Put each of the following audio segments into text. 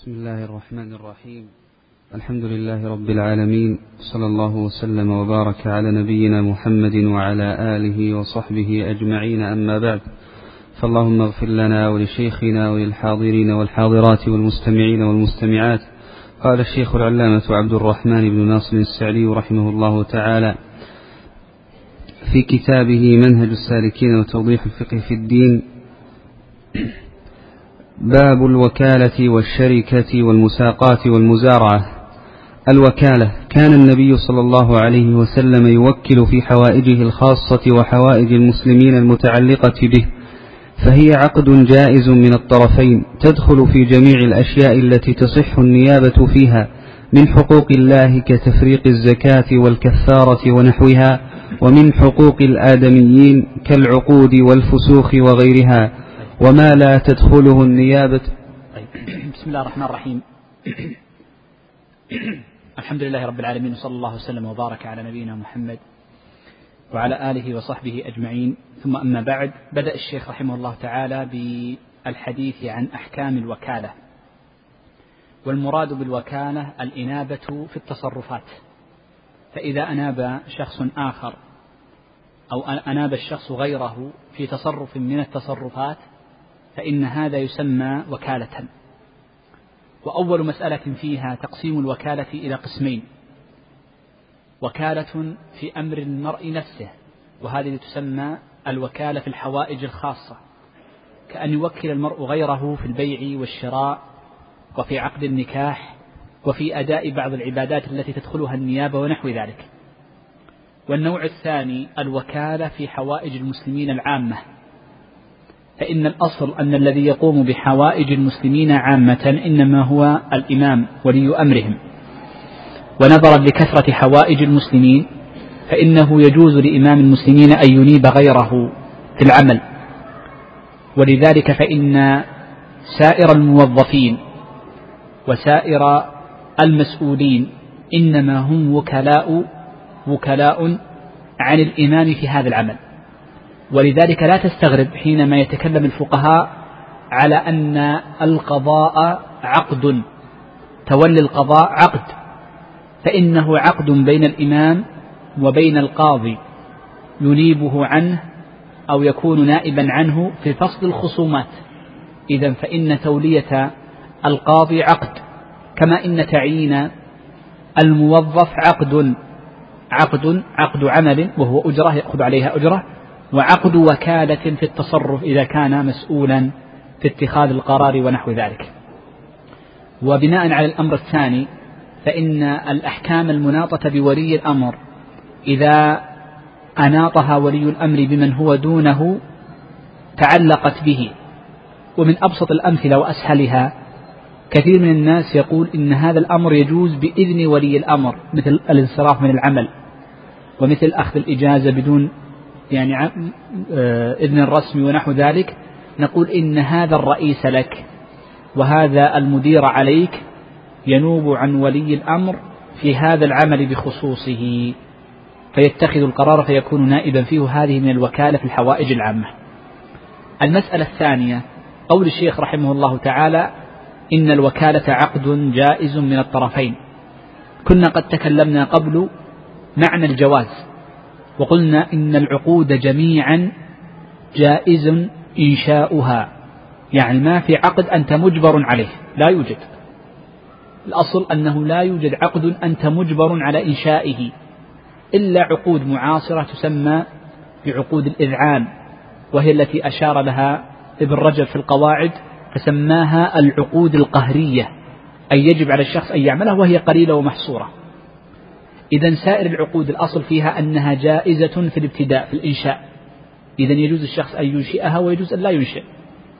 بسم الله الرحمن الرحيم. الحمد لله رب العالمين. صلى الله وسلم وبارك على نبينا محمد وعلى آله وصحبه أجمعين. أما بعد فاللهم اغفر لنا ولشيخنا وللحاضرين والحاضرات والمستمعين والمستمعات. قال الشيخ العلامة عبد الرحمن بن ناصر السعدي رحمه الله تعالى في كتابه منهج السالكين وتوضيح الفقه في الدين. باب الوكالة والشركة والمساقات والمزارعة. الوكالة كان النبي صلى الله عليه وسلم يوكل في حوائجه الخاصة وحوائج المسلمين المتعلقة به فهي عقد جائز من الطرفين تدخل في جميع الأشياء التي تصح النيابة فيها من حقوق الله كتفريق الزكاة والكفارة ونحوها ومن حقوق الآدميين كالعقود والفسوخ وغيرها. وما لا تدخله النيابة. طيب. بسم الله الرحمن الرحيم. الحمد لله رب العالمين وصلى الله وسلم وبارك على نبينا محمد وعلى آله وصحبه أجمعين. ثم أما بعد بدأ الشيخ رحمه الله تعالى بالحديث عن أحكام الوكالة. والمراد بالوكالة الإنابة في التصرفات. فإذا أناب شخص آخر أو أناب الشخص غيره في تصرف من التصرفات فإن هذا يسمى وكالة. وأول مسألة فيها تقسيم الوكالة إلى قسمين. وكالة في أمر المرء نفسه وهذه تسمى الوكالة في الحوائج الخاصة كأن يوكل المرء غيره في البيع والشراء وفي عقد النكاح وفي أداء بعض العبادات التي تدخلها النيابة ونحو ذلك. والنوع الثاني الوكالة في حوائج المسلمين العامة. فإن الأصل أن الذي يقوم بحوائج المسلمين عامة إنما هو الإمام ولي أمرهم. ونظرا لكثرة حوائج المسلمين فإنه يجوز لإمام المسلمين أن ينيب غيره في العمل. ولذلك فإن سائر الموظفين وسائر المسؤولين إنما هم وكلاء وكلاء عن الإمام في هذا العمل. ولذلك لا تستغرب حينما يتكلم الفقهاء على أن القضاء عقد تولي القضاء عقد فإنه عقد بين الإمام وبين القاضي ينيبه عنه أو يكون نائبا عنه في فصل الخصومات. إذا فإن تولية القاضي عقد كما إن تعيين الموظف عقد عقد عقد عمل وهو أجرة يأخذ عليها أجرة. وعقد وكالة في التصرف إذا كان مسؤولا في اتخاذ القرار ونحو ذلك. وبناء على الأمر الثاني فإن الأحكام المناطة بولي الأمر إذا أناطها ولي الأمر بمن هو دونه تعلقت به. ومن أبسط الأمثلة وأسهلها كثير من الناس يقول إن هذا الأمر يجوز بإذن ولي الأمر مثل الانصراف من العمل ومثل أخذ الإجازة بدون يعني آه، إذن الرسمي ونحو ذلك نقول إن هذا الرئيس لك وهذا المدير عليك ينوب عن ولي الأمر في هذا العمل بخصوصه فيتخذ القرار فيكون نائبا فيه. هذه من الوكالة في الحوائج العامة. المسألة الثانية قول الشيخ رحمه الله تعالى إن الوكالة عقد جائز من الطرفين. كنا قد تكلمنا قبل معنى الجواز. وقلنا إن العقود جميعا جائز إنشاؤها. يعني ما في عقد أنت مجبر عليه لا يوجد. الأصل أنه لا يوجد عقد أنت مجبر على إنشائه. إلا عقود معاصرة تسمى بعقود الإذعان وهي التي أشار لها ابن رجب في القواعد فسماها العقود القهرية. أي يجب على الشخص أن يعملها وهي قليلة ومحصورة. إذا سائر العقود الأصل فيها أنها جائزة في الابتداء في الإنشاء. إذا يجوز الشخص أن ينشئها ويجوز أن لا ينشئ.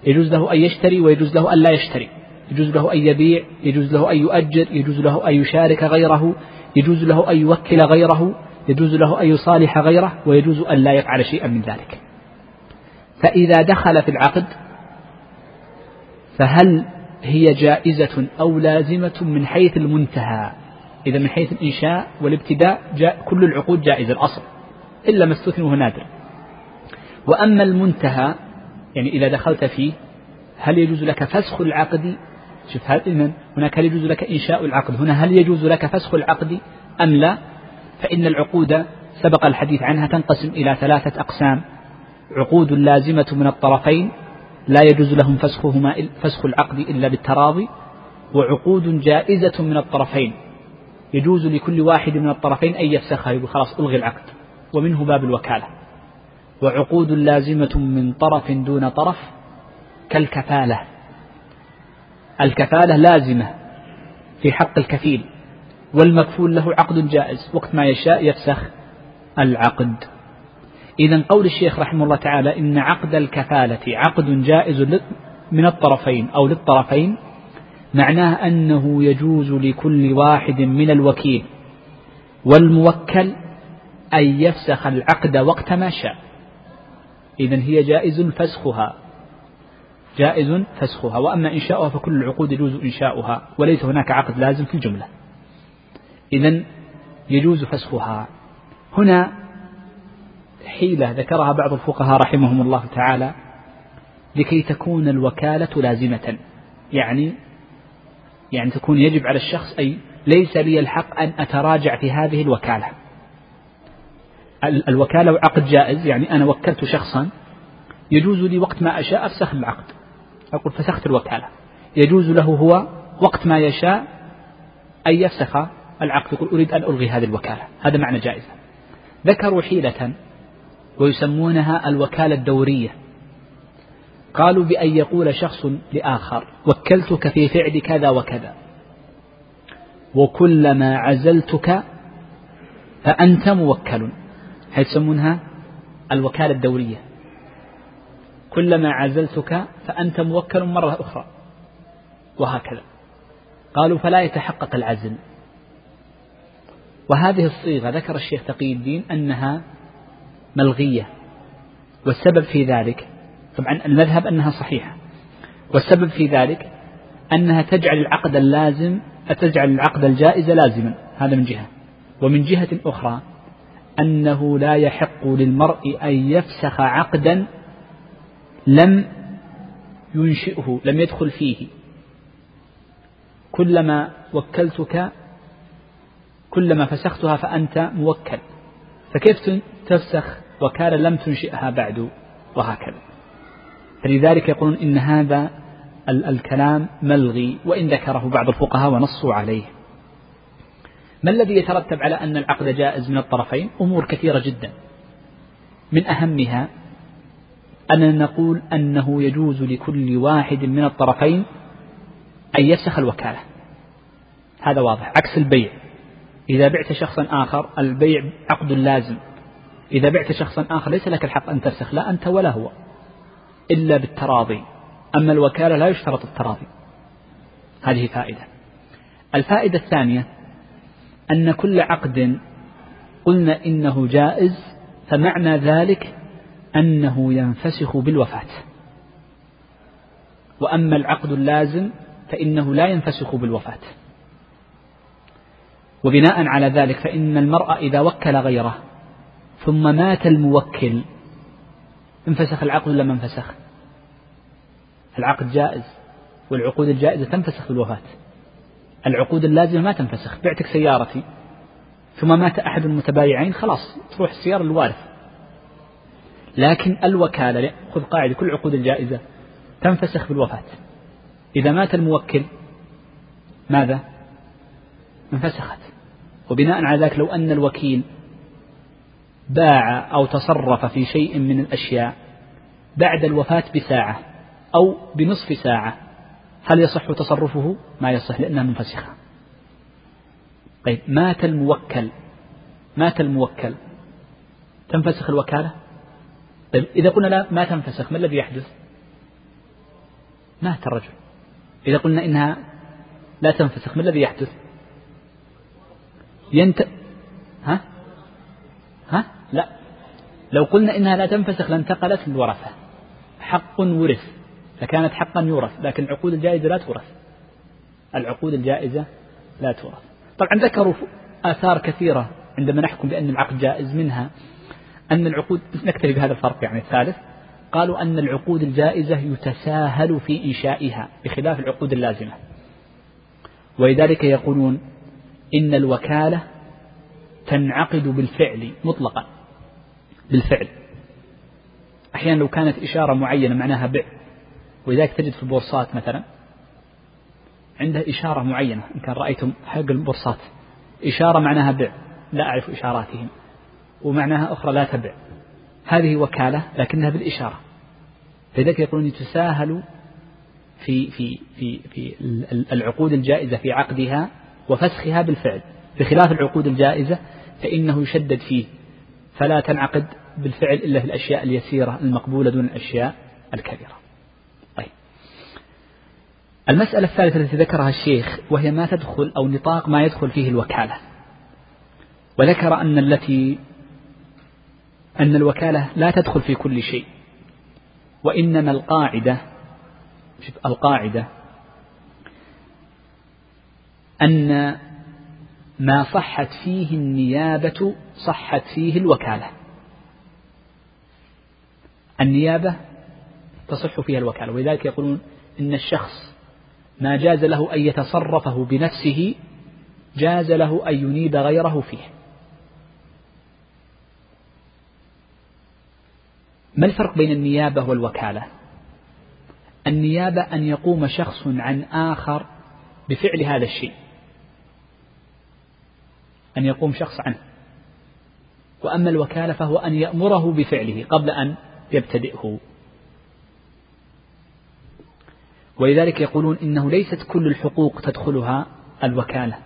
يجوز له أن يشتري ويجوز له أن لا يشتري. يجوز له أن يبيع يجوز له أن يؤجر يجوز له أن يشارك غيره يجوز له أن يوكل غيره يجوز له أن يصالح غيره ويجوز أن لا يفعل شيئا من ذلك. فإذا دخل في العقد فهل هي جائزة أو لازمة من حيث المنتهى؟ إذا من حيث الإنشاء والابتداء جاء كل العقود جائزة الأصل إلا ما استثنى وهو نادر. وأما المنتهى يعني إذا دخلت فيه هل يجوز لك فسخ العقد؟ شوف هل هناك هل يجوز لك إنشاء العقد؟ هنا هل يجوز لك فسخ العقد أم لا؟ فإن العقود سبق الحديث عنها تنقسم إلى ثلاثة أقسام. عقود لازمة من الطرفين لا يجوز لهم فسخهما فسخ العقد إلا بالتراضي. وعقود جائزة من الطرفين يجوز لكل واحد من الطرفين أن يفسخها. يقول خلاص ألغي العقد. ومنه باب الوكالة. وعقود لازمة من طرف دون طرف كالكفالة. الكفالة لازمة في حق الكفيل والمكفول له عقد جائز. وقت ما يشاء يفسخ العقد. إذا قول الشيخ رحمه الله تعالى إن عقد الكفالة عقد جائز من الطرفين أو للطرفين معناه أنه يجوز لكل واحد من الوكيل والموكل أن يفسخ العقد وقت ما شاء. إذا هي جائز فسخها. جائز فسخها. وأما إنشاؤها فكل العقود يجوز إنشاؤها وليس هناك عقد لازم في الجملة. إذا يجوز فسخها. هنا حيلة ذكرها بعض الفقهاء رحمهم الله تعالى لكي تكون الوكالة لازمة يعني يعني تكون يجب على الشخص أي ليس لي الحق أن أتراجع في هذه الوكالة. الوكالة عقد جائز يعني أنا وكلت شخصا يجوز لي وقت ما أشاء أفسخ العقد. أقول فسخت الوكالة. يجوز له هو وقت ما يشاء أن يفسخ العقد. يقول أريد أن ألغي هذه الوكالة. هذا معنى جائزة. ذكروا حيلة ويسمونها الوكالة الدورية. قالوا بأن يقول شخص لآخر وكلتك في فعل كذا وكذا. وكلما عزلتك فأنت موكل. هي يسمونها الوكالة الدورية كلما عزلتك فأنت موكل مرة أخرى. وهكذا. قالوا فلا يتحقق العزل. وهذه الصيغة ذكر الشيخ تقي الدين أنها ملغية والسبب في ذلك طبعا المذهب أنها صحيحة. والسبب في ذلك أنها تجعل العقد اللازم تجعل العقد الجائز لازما هذا من جهة. ومن جهة أخرى أنه لا يحق للمرء أن يفسخ عقدا لم ينشئه لم يدخل فيه. كلما وكلتك كلما فسختها فأنت موكل. فكيف تفسخ وكالة لم تنشئها بعد؟ وهكذا. فلذلك يقولون إن هذا الكلام ملغي وإن ذكره بعض الفقهاء ونصوا عليه. ما الذي يترتب على أن العقد جائز من الطرفين؟ أمور كثيرة جدا. من أهمها أننا نقول أنه يجوز لكل واحد من الطرفين أن يفسخ الوكالة. هذا واضح. عكس البيع. إذا بعت شخصا آخر البيع عقد لازم. إذا بعت شخصا آخر ليس لك الحق أن تفسخ لا أنت ولا هو. إلا بالتراضي. أما الوكالة لا يشترط التراضي. هذه فائدة. الفائدة الثانية أن كل عقد قلنا إنه جائز فمعنى ذلك أنه ينفسخ بالوفاة. وأما العقد اللازم فإنه لا ينفسخ بالوفاة. وبناء على ذلك فإن المرأة إذا وكل غيره ثم مات الموكل انفسخ العقد ولا ما انفسخ؟ العقد جائز والعقود الجائزة تنفسخ بالوفاة. العقود اللازمة ما تنفسخ بعتك سيارتي ثم مات أحد المتبايعين خلاص تروح السيارة للوارث. لكن الوكالة خذ قاعدة كل عقود الجائزة تنفسخ بالوفاة. إذا مات الموكل ماذا؟ انفسخت. وبناء على ذلك لو أن الوكيل باع أو تصرف في شيء من الأشياء بعد الوفاة بساعة أو بنصف ساعة هل يصح تصرفه؟ ما يصح لأنها منفسخة. طيب مات الموكل مات الموكل تنفسخ الوكالة؟ طيب إذا قلنا لا ما تنفسخ ما الذي يحدث؟ مات الرجل. إذا قلنا إنها لا تنفسخ ما الذي يحدث؟ ينت ها؟ ها؟ لا لو قلنا إنها لا تنفسخ لانتقلت للورثة حق ورث لكانت حقا يورث لكن العقود الجائزة لا تورث. العقود الجائزة لا تورث. طبعا ذكروا آثار كثيرة عندما نحكم بأن العقد جائز منها. أن العقود نكتفي بهذا الفرق يعني الثالث. قالوا أن العقود الجائزة يتساهل في إنشائها بخلاف العقود اللازمة. ولذلك يقولون إن الوكالة تنعقد بالفعل مطلقا بالفعل. أحيانا لو كانت إشارة معينة معناها بع ولذلك تجد في البورصات مثلا عنده إشارة معينة إن كان رأيتم حق البورصات. إشارة معناها بع لا أعرف إشاراتهم ومعناها أخرى لا تبع هذه وكالة لكنها بالإشارة. لذلك يقولون يتساهل في في في في العقود الجائزة في عقدها وفسخها بالفعل. بخلاف العقود الجائزة فإنه يشدد فيه. فلا تنعقد بالفعل إلا في الأشياء اليسيرة المقبولة دون الأشياء الكبيرة. المسألة الثالثة التي ذكرها الشيخ وهي ما تدخل أو نطاق ما يدخل فيه الوكالة. وذكر أن التي أن الوكالة لا تدخل في كل شيء. وإنما القاعدة القاعدة أن ما صحت فيه النيابة صحت فيه الوكالة. النيابة تصح فيها الوكالة. ولذلك يقولون إن الشخص ما جاز له أن يتصرفه بنفسه جاز له أن ينيب غيره فيه. ما الفرق بين النيابة والوكالة؟ النيابة أن يقوم شخص عن آخر بفعل هذا الشيء. أن يقوم شخص عنه. وأما الوكالة فهو أن يأمره بفعله قبل أن يبتدئه. ولذلك يقولون إنه ليست كل الحقوق تدخلها الوكالة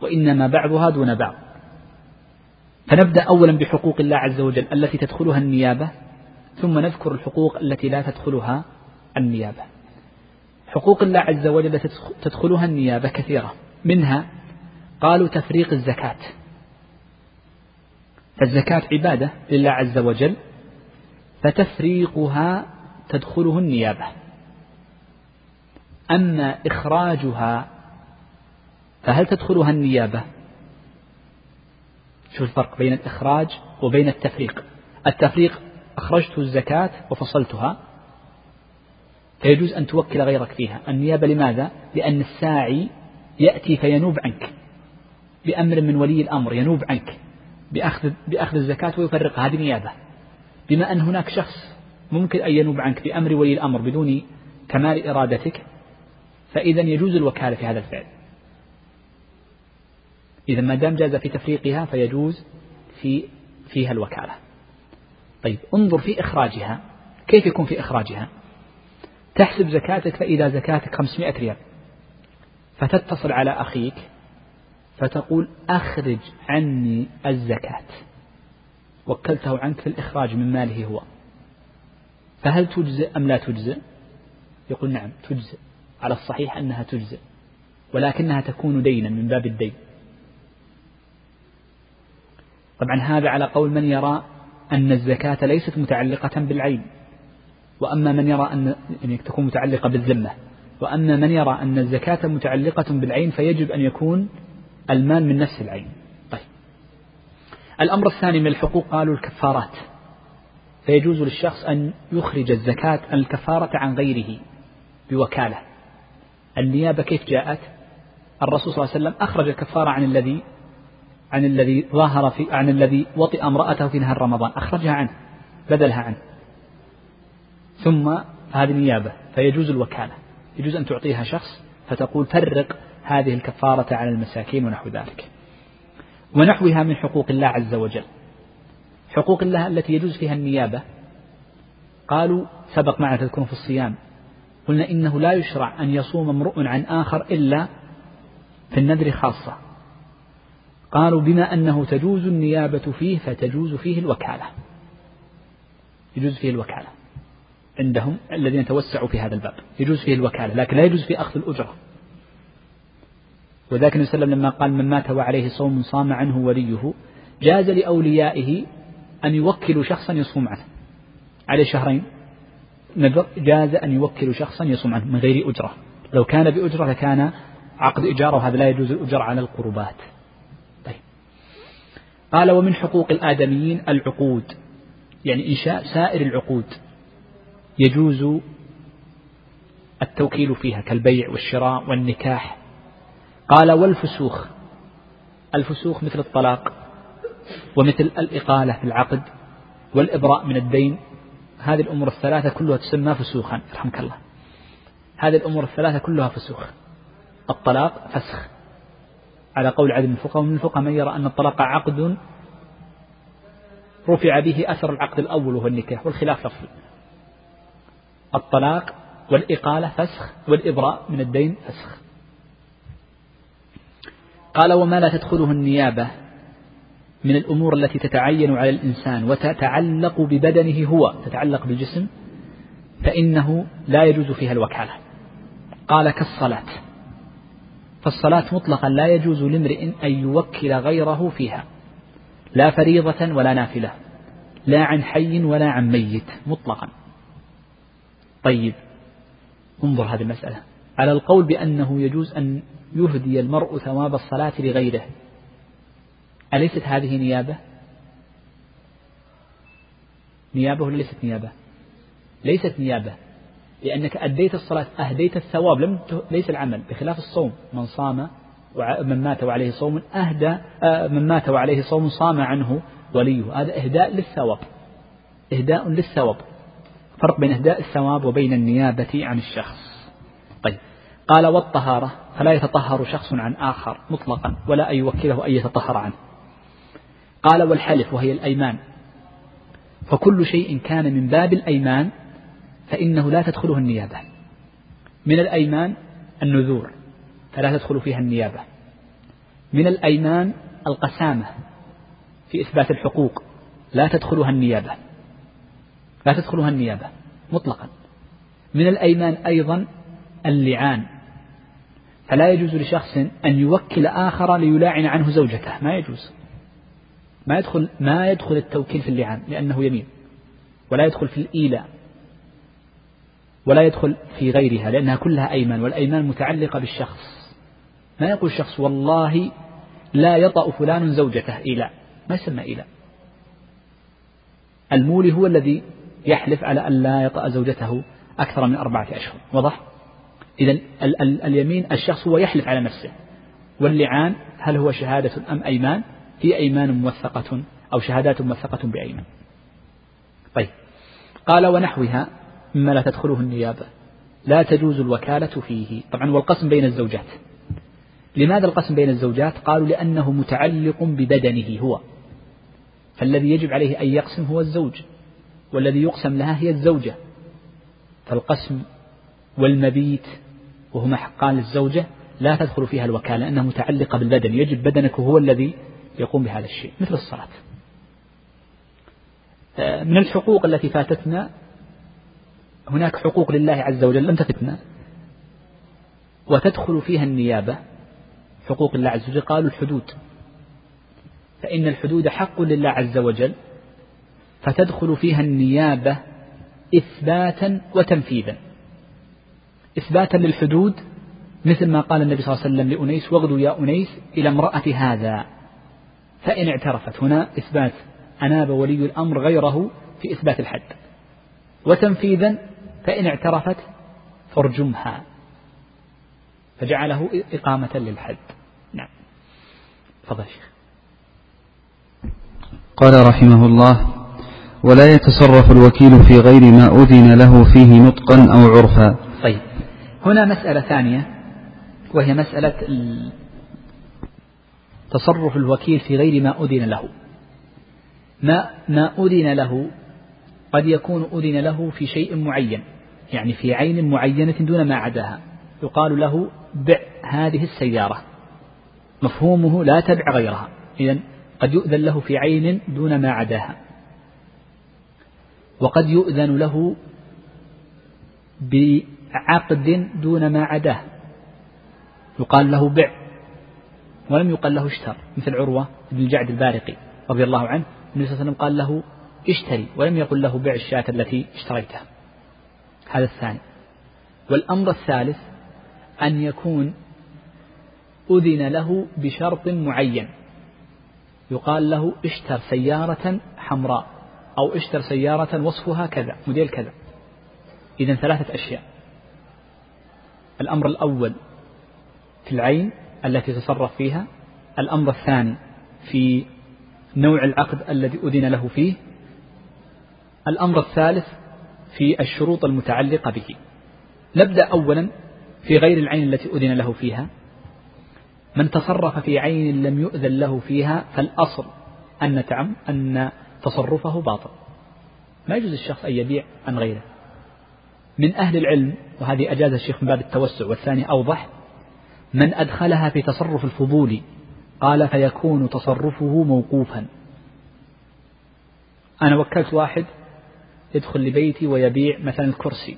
وإنما بعضها دون بعض. فنبدأ أولا بحقوق الله عز وجل التي تدخلها النيابة ثم نذكر الحقوق التي لا تدخلها النيابة. حقوق الله عز وجل تدخلها النيابة كثيرة. منها قالوا تفريق الزكاة. فالزكاة عبادة لله عز وجل فتفريقها تدخله النيابة. أما إخراجها فهل تدخلها النيابة؟ شوف الفرق بين الإخراج وبين التفريق. التفريق أخرجت الزكاة وفصلتها. فيجوز أن توكل غيرك فيها. النيابة لماذا؟ لأن الساعي يأتي فينوب عنك بأمر من ولي الأمر ينوب عنك بأخذ, بأخذ الزكاة ويفرقها هذه نيابة بما أن هناك شخص ممكن أن ينوب عنك بأمر ولي الأمر بدون كمال إرادتك فإذا يجوز الوكالة في هذا الفعل. إذا ما دام جاز في تفريقها فيجوز في فيها الوكالة. طيب انظر في إخراجها. كيف يكون في إخراجها؟ تحسب زكاتك فإذا زكاتك 500 ريال. فتتصل على أخيك فتقول أخرج عني الزكاة. وكلته عنك في الإخراج من ماله هو. فهل تجزئ أم لا تجزئ؟ يقول نعم تجزئ. على الصحيح أنها تجزئ ولكنها تكون دينا من باب الدين. طبعا هذا على قول من يرى أن الزكاة ليست متعلقة بالعين وأما من يرى أن يعني تكون متعلقة بالذمة وأما من يرى أن الزكاة متعلقة بالعين فيجب أن يكون المال من نفس العين. طيب. الأمر الثاني من الحقوق قالوا الكفارات. فيجوز للشخص أن يخرج الزكاة عن الكفارة عن غيره بوكالة. النيابة كيف جاءت؟ الرسول صلى الله عليه وسلم أخرج الكفارة عن الذي عن الذي ظاهر في عن الذي وطئ امرأته في نهار رمضان. أخرجها عنه بدلها عنه. ثم هذه نيابة فيجوز الوكالة. يجوز أن تعطيها شخص فتقول فرق هذه الكفارة على المساكين ونحو ذلك. ونحوها من حقوق الله عز وجل. حقوق الله التي يجوز فيها النيابة قالوا سبق معنا تذكرون في الصيام قلنا إنه لا يشرع أن يصوم امرؤ عن آخر إلا في النذر خاصة. قالوا بما أنه تجوز النيابة فيه فتجوز فيه الوكالة. يجوز فيه الوكالة عندهم الذين توسعوا في هذا الباب. يجوز فيه الوكالة لكن لا يجوز في أخذ الأجرة. وذاك النبي صلى الله عليه وسلم لما قال من مات وعليه صوم صام عنه وليه جاز لأوليائه أن يوكلوا شخصا يصوم عنه عليه شهرين. جاز أن يوكلوا شخصا يصوم عنه من غير أجرة. لو كان بأجرة لكان عقد إجارة وهذا لا يجوز الأجرة على القربات. طيب. قال ومن حقوق الآدميين العقود يعني إنشاء سائر العقود يجوز التوكيل فيها كالبيع والشراء والنكاح. قال والفسوخ الفسوخ مثل الطلاق ومثل الإقالة في العقد والإبراء من الدين هذه الأمور الثلاثة كلها تسمى فسوخا. رحمك الله. هذه الأمور الثلاثة كلها فسوخ. الطلاق فسخ. على قول عدد من الفقهاء ومن الفقهاء من يرى أن الطلاق عقد رفع به أثر العقد الأول وهو النكاح والخلاف لفظي الطلاق والإقالة فسخ والإبراء من الدين فسخ. قال وما لا تدخله النيابة من الأمور التي تتعين على الإنسان وتتعلق ببدنه هو تتعلق بالجسم فإنه لا يجوز فيها الوكالة. قال كالصلاة. فالصلاة مطلقا لا يجوز لامرئ أن يوكل غيره فيها لا فريضة ولا نافلة لا عن حي ولا عن ميت مطلقا. طيب انظر هذه المسألة. على القول بأنه يجوز أن يهدي المرء ثواب الصلاة لغيره. أليست هذه نيابة؟ نيابة ولا ليست نيابة؟ ليست نيابة لأنك أديت الصلاة أهديت الثواب لم ليس العمل بخلاف الصوم. من صام من مات وعليه صوم أهدى آه، من مات وعليه صوم صام عنه وليه. هذا إهداء للثواب إهداء للثواب. فرق بين إهداء الثواب وبين النيابة عن الشخص. طيب. قال والطهارة فلا يتطهر شخص عن آخر مطلقا ولا أن يوكله أن يتطهر عنه. قال والحلف وهي الأيمان. فكل شيء كان من باب الأيمان فإنه لا تدخله النيابة. من الأيمان النذور فلا تدخل فيها النيابة. من الأيمان القسامة في إثبات الحقوق لا تدخلها النيابة. لا تدخلها النيابة مطلقا. من الأيمان أيضا اللعان فلا يجوز لشخص أن يوكل آخر ليلاعن عنه زوجته ما يجوز. ما يدخل ما يدخل التوكيل في اللعان لأنه يمين. ولا يدخل في الإيلاء. ولا يدخل في غيرها لأنها كلها أيمان والأيمان متعلقة بالشخص. ما يقول الشخص والله لا يطأ فلان زوجته. إيلاء. ما يسمى إيلاء. المولي هو الذي يحلف على أن لا يطأ زوجته أكثر من أربعة أشهر. واضح؟ إذا ال- ال- اليمين الشخص هو يحلف على نفسه. واللعان هل هو شهادة أم أيمان؟ هي أيمان موثقة أو شهادات موثقة بأيمان. طيب. قال ونحوها مما لا تدخله النيابة لا تجوز الوكالة فيه. طبعا والقسم بين الزوجات. لماذا القسم بين الزوجات؟ قالوا لأنه متعلق ببدنه هو. فالذي يجب عليه أن يقسم هو الزوج والذي يقسم لها هي الزوجة. فالقسم والمبيت وهما حقان للزوجة لا تدخل فيها الوكالة لأنها متعلقة بالبدن. يجب بدنك هو الذي يقوم بهذا الشيء مثل الصلاة. آه، من الحقوق التي فاتتنا هناك حقوق لله عز وجل لم تفتنا وتدخل فيها النيابة حقوق الله عز وجل قالوا الحدود. فإن الحدود حق لله عز وجل فتدخل فيها النيابة إثباتا وتنفيذا. إثباتا للحدود مثل ما قال النبي صلى الله عليه وسلم لأنيس واغدوا يا أنيس إلى امرأة هذا. فإن اعترفت. هنا إثبات. أناب ولي الأمر غيره في إثبات الحد. وتنفيذا فإن اعترفت فارجمها. فجعله إقامة للحد. نعم. تفضل شيخ. قال رحمه الله ولا يتصرف الوكيل في غير ما أذن له فيه نطقا أو عرفا. طيب. هنا مسألة ثانية وهي مسألة تصرف الوكيل في غير ما أذن له. ما ما أذن له قد يكون أذن له في شيء معين يعني في عين معينة دون ما عداها. يقال له بع هذه السيارة. مفهومه لا تبع غيرها. إذا قد يؤذن له في عين دون ما عداها. وقد يؤذن له بعقد دون ما عداه. يقال له بع. ولم يقال له اشتر مثل عروة بن الجعد البارقي رضي الله عنه النبي صلى الله عليه وسلم قال له اشتري ولم يقل له بع الشاة التي اشتريتها. هذا الثاني. والأمر الثالث أن يكون أذن له بشرط معين. يقال له اشتر سيارة حمراء أو اشتر سيارة وصفها كذا موديل كذا. إذا ثلاثة أشياء. الأمر الأول في العين التي تصرف فيها. الأمر الثاني في نوع العقد الذي أذن له فيه. الأمر الثالث في الشروط المتعلقة به. نبدأ أولا في غير العين التي أذن له فيها. من تصرف في عين لم يؤذن له فيها فالأصل أن تعم أن تصرفه باطل. ما يجوز الشخص أن يبيع عن غيره. من أهل العلم وهذه أجاز الشيخ من باب التوسع والثاني أوضح من أدخلها في تصرف الفضولي قال فيكون تصرفه موقوفا. أنا وكلت واحد يدخل لبيتي ويبيع مثلا الكرسي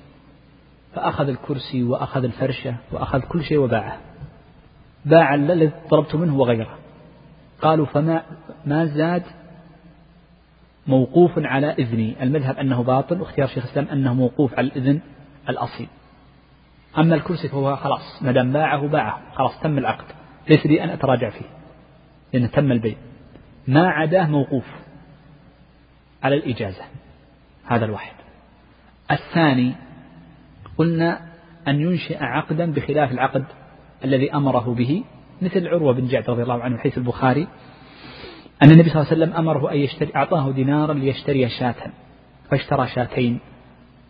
فأخذ الكرسي وأخذ الفرشة وأخذ كل شيء وباعه. باع الذي طلبت منه وغيره. قالوا فما ما زاد موقوف على إذني. المذهب أنه باطل واختيار شيخ الإسلام أنه موقوف على الإذن الأصيل. أما الكرسي فهو خلاص ما دام باعه باعه خلاص تم العقد ليس لي أن أتراجع فيه لأنه تم البيع. ما عداه موقوف على الإجازة هذا الواحد. الثاني قلنا أن ينشئ عقدا بخلاف العقد الذي أمره به مثل عروة بن جعد رضي الله عنه حيث البخاري أن النبي صلى الله عليه وسلم أمره أن يشتري أعطاه دينارا ليشتري شاة فاشترى شاتين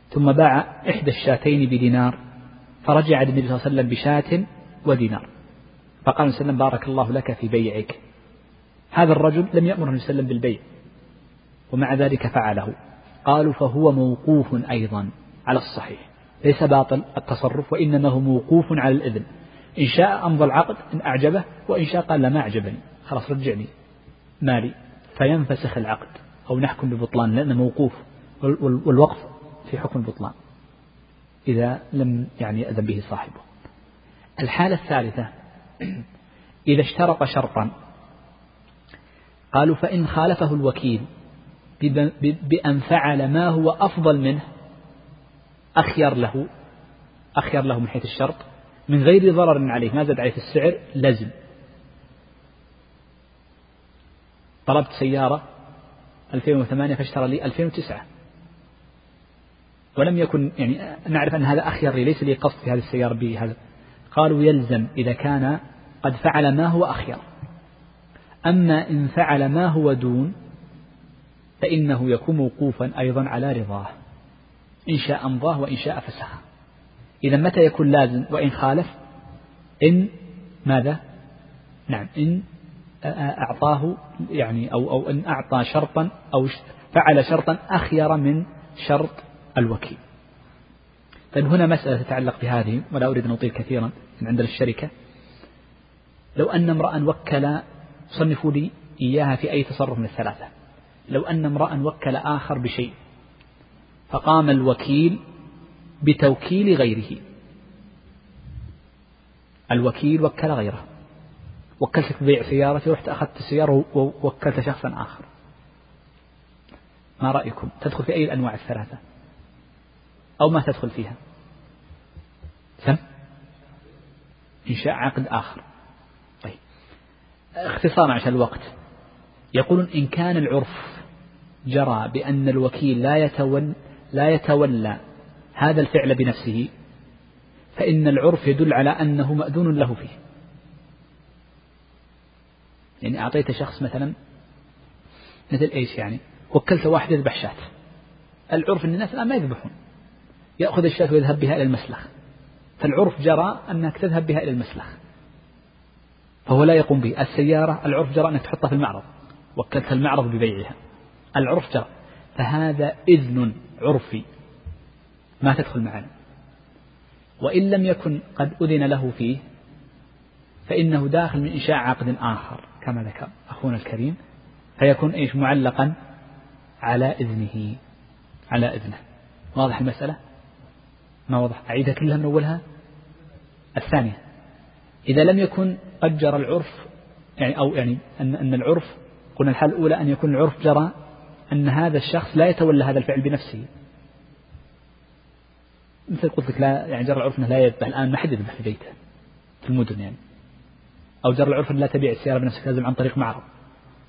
ثم باع إحدى الشاتين بدينار. فرجع النبي صلى الله عليه وسلم بشاة ودينار. فقال النبي صلى الله عليه وسلم بارك الله لك في بيعك. هذا الرجل لم يأمر النبي صلى الله عليه وسلم بالبيع ومع ذلك فعله. قالوا فهو موقوف أيضا على الصحيح ليس باطل التصرف وإنما هو موقوف على الإذن. إن شاء أمضى العقد إن أعجبه وإن شاء قال لا ما أعجبني. خلاص رجعني مالي. فينفسخ العقد أو نحكم ببطلان لأنه موقوف والوقف في حكم البطلان. إذا لم يعني يأذن به صاحبه. الحالة الثالثة إذا اشترط شرطا قالوا فإن خالفه الوكيل بأن فعل ما هو أفضل منه أخير له أخير له من حيث الشرط من غير ضرر عليه ما زاد عليه في السعر لزم. طلبت سيارة 2008 فاشترى لي 2009 ولم يكن يعني نعرف أن هذا أخير لي ليس لي قصد في هذه السيارة بهذا قالوا يلزم إذا كان قد فعل ما هو أخير. أما إن فعل ما هو دون فإنه يكون موقوفا أيضا على رضاه. إن شاء أمضاه وإن شاء فسخه. إذا متى يكون لازم وإن خالف؟ إن ماذا؟ نعم إن أعطاه يعني أو أو إن أعطى شرطا أو فعل شرطا أخير من شرط الوكيل. طيب هنا مسألة تتعلق بهذه ولا أريد أن أطيل كثيرا من عندنا الشركة. لو أن امرأ وكل صنفوا لي إياها في أي تصرف من الثلاثة. لو أن امرأ وكل آخر بشيء فقام الوكيل بتوكيل غيره. الوكيل وكل غيره. وكلتك ببيع سيارتي ورحت أخذت السيارة ووكلت شخصا آخر. ما رأيكم؟ تدخل في أي الأنواع الثلاثة؟ أو ما تدخل فيها. سم إنشاء عقد آخر. طيب. اختصارا عشان الوقت. يقولون إن كان العرف جرى بأن الوكيل لا يتولى لا يتولى هذا الفعل بنفسه فإن العرف يدل على أنه مأذون له فيه. يعني أعطيت شخص مثلا مثل إيش يعني؟ وكلت واحد يذبح شاة. العرف أن الناس الآن ما يذبحون. يأخذ الشاة ويذهب بها إلى المسلخ. فالعرف جرى أنك تذهب بها إلى المسلخ. فهو لا يقوم به. السيارة العرف جرى أنك تحطها في المعرض. وكلت المعرض ببيعها. العرف جرى. فهذا إذن عرفي. ما تدخل معنا. وإن لم يكن قد أذن له فيه فإنه داخل من إنشاء عقد آخر كما ذكر أخونا الكريم. فيكون إيش؟ معلقا على إذنه. على إذنه. واضح المسألة؟ ما واضح أعيدها كلها من أولها. الثانية إذا لم يكن قد جرى العرف يعني أو يعني أن أن العرف قلنا الحالة الأولى أن يكون العرف جرى أن هذا الشخص لا يتولى هذا الفعل بنفسه. مثل قلت لك لا يعني جرى العرف أنه لا يذبح. الآن ما حد يذبح في بيته في المدن يعني. أو جرى العرف أن لا تبيع السيارة بنفسك لازم عن طريق معرض.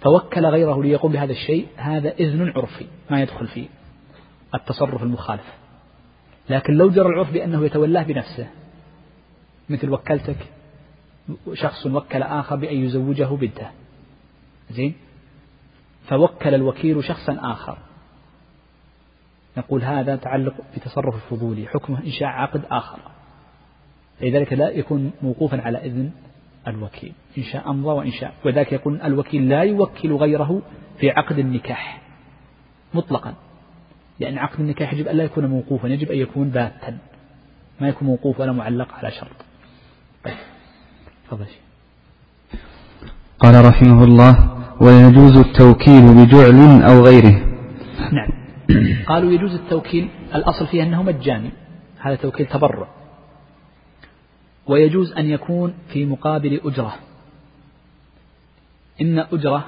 فوكل غيره ليقوم بهذا الشيء هذا إذن عرفي ما يدخل فيه التصرف المخالف. لكن لو جرى العرف بأنه يتولاه بنفسه مثل وكلتك شخص وكل آخر بأن يزوجه بنته. زين؟ فوكل الوكيل شخصا آخر. نقول هذا تعلق بتصرف الفضولي حكمه إنشاء عقد آخر. لذلك لا يكون موقوفا على إذن الوكيل إن شاء أمضى وإن شاء وذلك يكون الوكيل لا يوكل غيره في عقد النكاح مطلقا. لأن عقد النكاح يجب أن لا يكون موقوفا يجب أن يكون باتا ما يكون موقوف ولا معلق على شرط. طيب تفضل. قال رحمه الله ويجوز التوكيل بجعل أو غيره. نعم. قالوا يجوز التوكيل الأصل فيه أنه مجاني. هذا توكيل تبرع. ويجوز أن يكون في مقابل أجرة. إن أجرة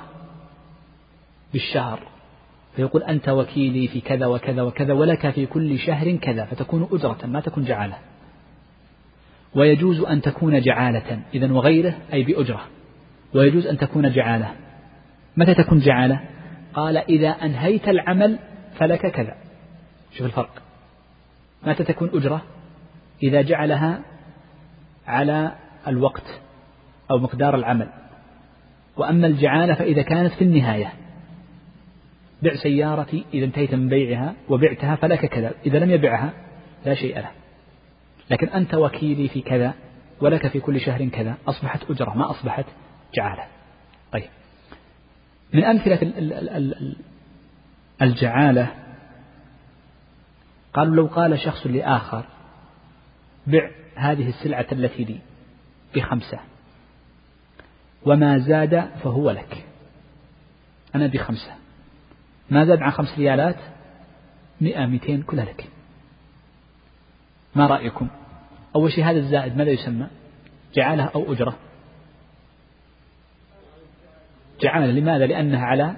بالشهر. فيقول أنت وكيلي في كذا وكذا وكذا ولك في كل شهر كذا فتكون أجرة ما تكون جعالة. ويجوز أن تكون جعالة إذا وغيره أي بأجرة. ويجوز أن تكون جعالة. متى تكون جعالة؟ قال إذا أنهيت العمل فلك كذا. شوف الفرق. متى تكون أجرة؟ إذا جعلها على الوقت أو مقدار العمل. وأما الجعالة فإذا كانت في النهاية. بع سيارتي إذا انتهيت من بيعها وبعتها فلك كذا. إذا لم يبعها لا شيء له. لكن أنت وكيلي في كذا ولك في كل شهر كذا. أصبحت أجرة. ما أصبحت جعالة. طيب. من أمثلة الجعالة. قالوا لو قال شخص لآخر بع هذه السلعة التي لي بخمسة وما زاد فهو لك. أنا بخمسة. ما زاد عن خمس ريالات مئة مئتين كلها لك. ما رأيكم؟ أول شيء هذا الزائد ماذا يسمى؟ جعالة أو أجرة. جعالة لماذا؟ لأنها على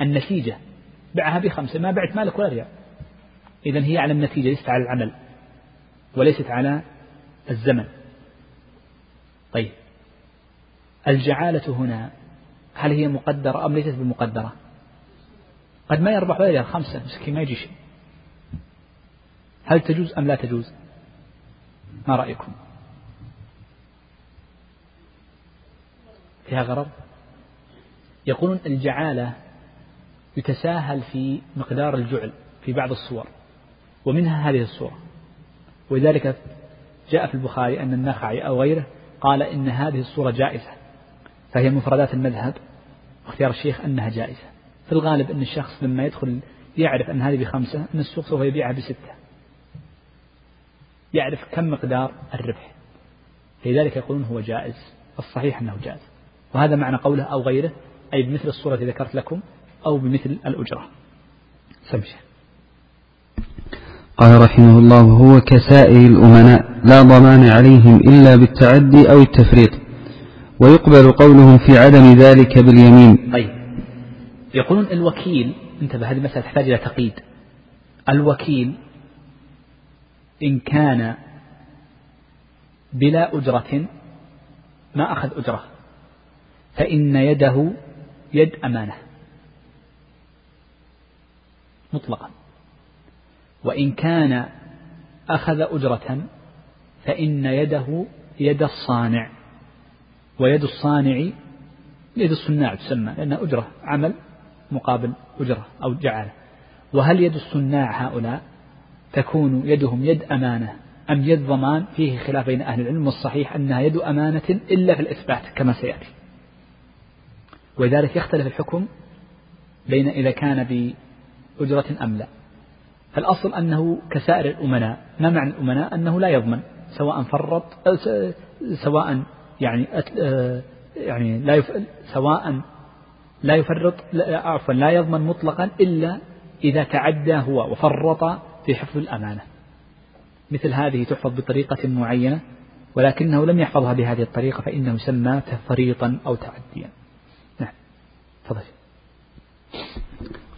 النتيجة. بعها بخمسة ما بعت مالك ولا ريال. إذا هي على النتيجة ليست على العمل وليست على الزمن. طيب. الجعالة هنا هل هي مقدرة أم ليست بمقدرة؟ قد ما يربح ولا خمسة مسكين ما يجي شيء. هل تجوز أم لا تجوز؟ ما رأيكم. فيها غرض؟ يقولون الجعالة يتساهل في مقدار الجعل في بعض الصور ومنها هذه الصورة. ولذلك جاء في البخاري أن النخعي أو غيره قال إن هذه الصورة جائزة فهي مفردات المذهب واختيار الشيخ أنها جائزة. في الغالب أن الشخص لما يدخل يعرف أن هذه بخمسة أن السوق سوف يبيعها بستة. يعرف كم مقدار الربح. لذلك يقولون هو جائز الصحيح أنه جائز. وهذا معنى قوله أو غيره أي بمثل الصورة التي ذكرت لكم أو بمثل الأجرة. سمشة. قال رحمه الله هو كسائر الأمناء لا ضمان عليهم إلا بالتعدي أو التفريط. ويقبل قولهم في عدم ذلك باليمين. طيب. يقولون الوكيل انتبه هذه مسألة تحتاج إلى تقييد. الوكيل إن كان بلا أجرة ما أخذ أجرة فإن يده يد أمانة. مطلقا. وإن كان أخذ أجرة فإن يده يد الصانع. ويد الصانع يد الصناع تسمى لأنها أجرة عمل. مقابل أجرة أو جعالة. وهل يد الصناع هؤلاء تكون يدهم يد أمانة أم يد ضمان؟ فيه خلاف بين أهل العلم والصحيح أنها يد أمانة إلا في الإثبات كما سيأتي. ولذلك يختلف الحكم بين إذا كان بأجرة أم لا. فالأصل أنه كسائر الأمناء. ما معنى الأمناء؟ أنه لا يضمن سواء فرط سواء يعني يعني لا يف سواء لا يفرط عفوا لا يضمن مطلقا إلا إذا تعدى هو وفرط في حفظ الأمانة. مثل هذه تحفظ بطريقة معينة ولكنه لم يحفظها بهذه الطريقة فإنه يسمى تفريطا أو تعديا. نعم تفضل.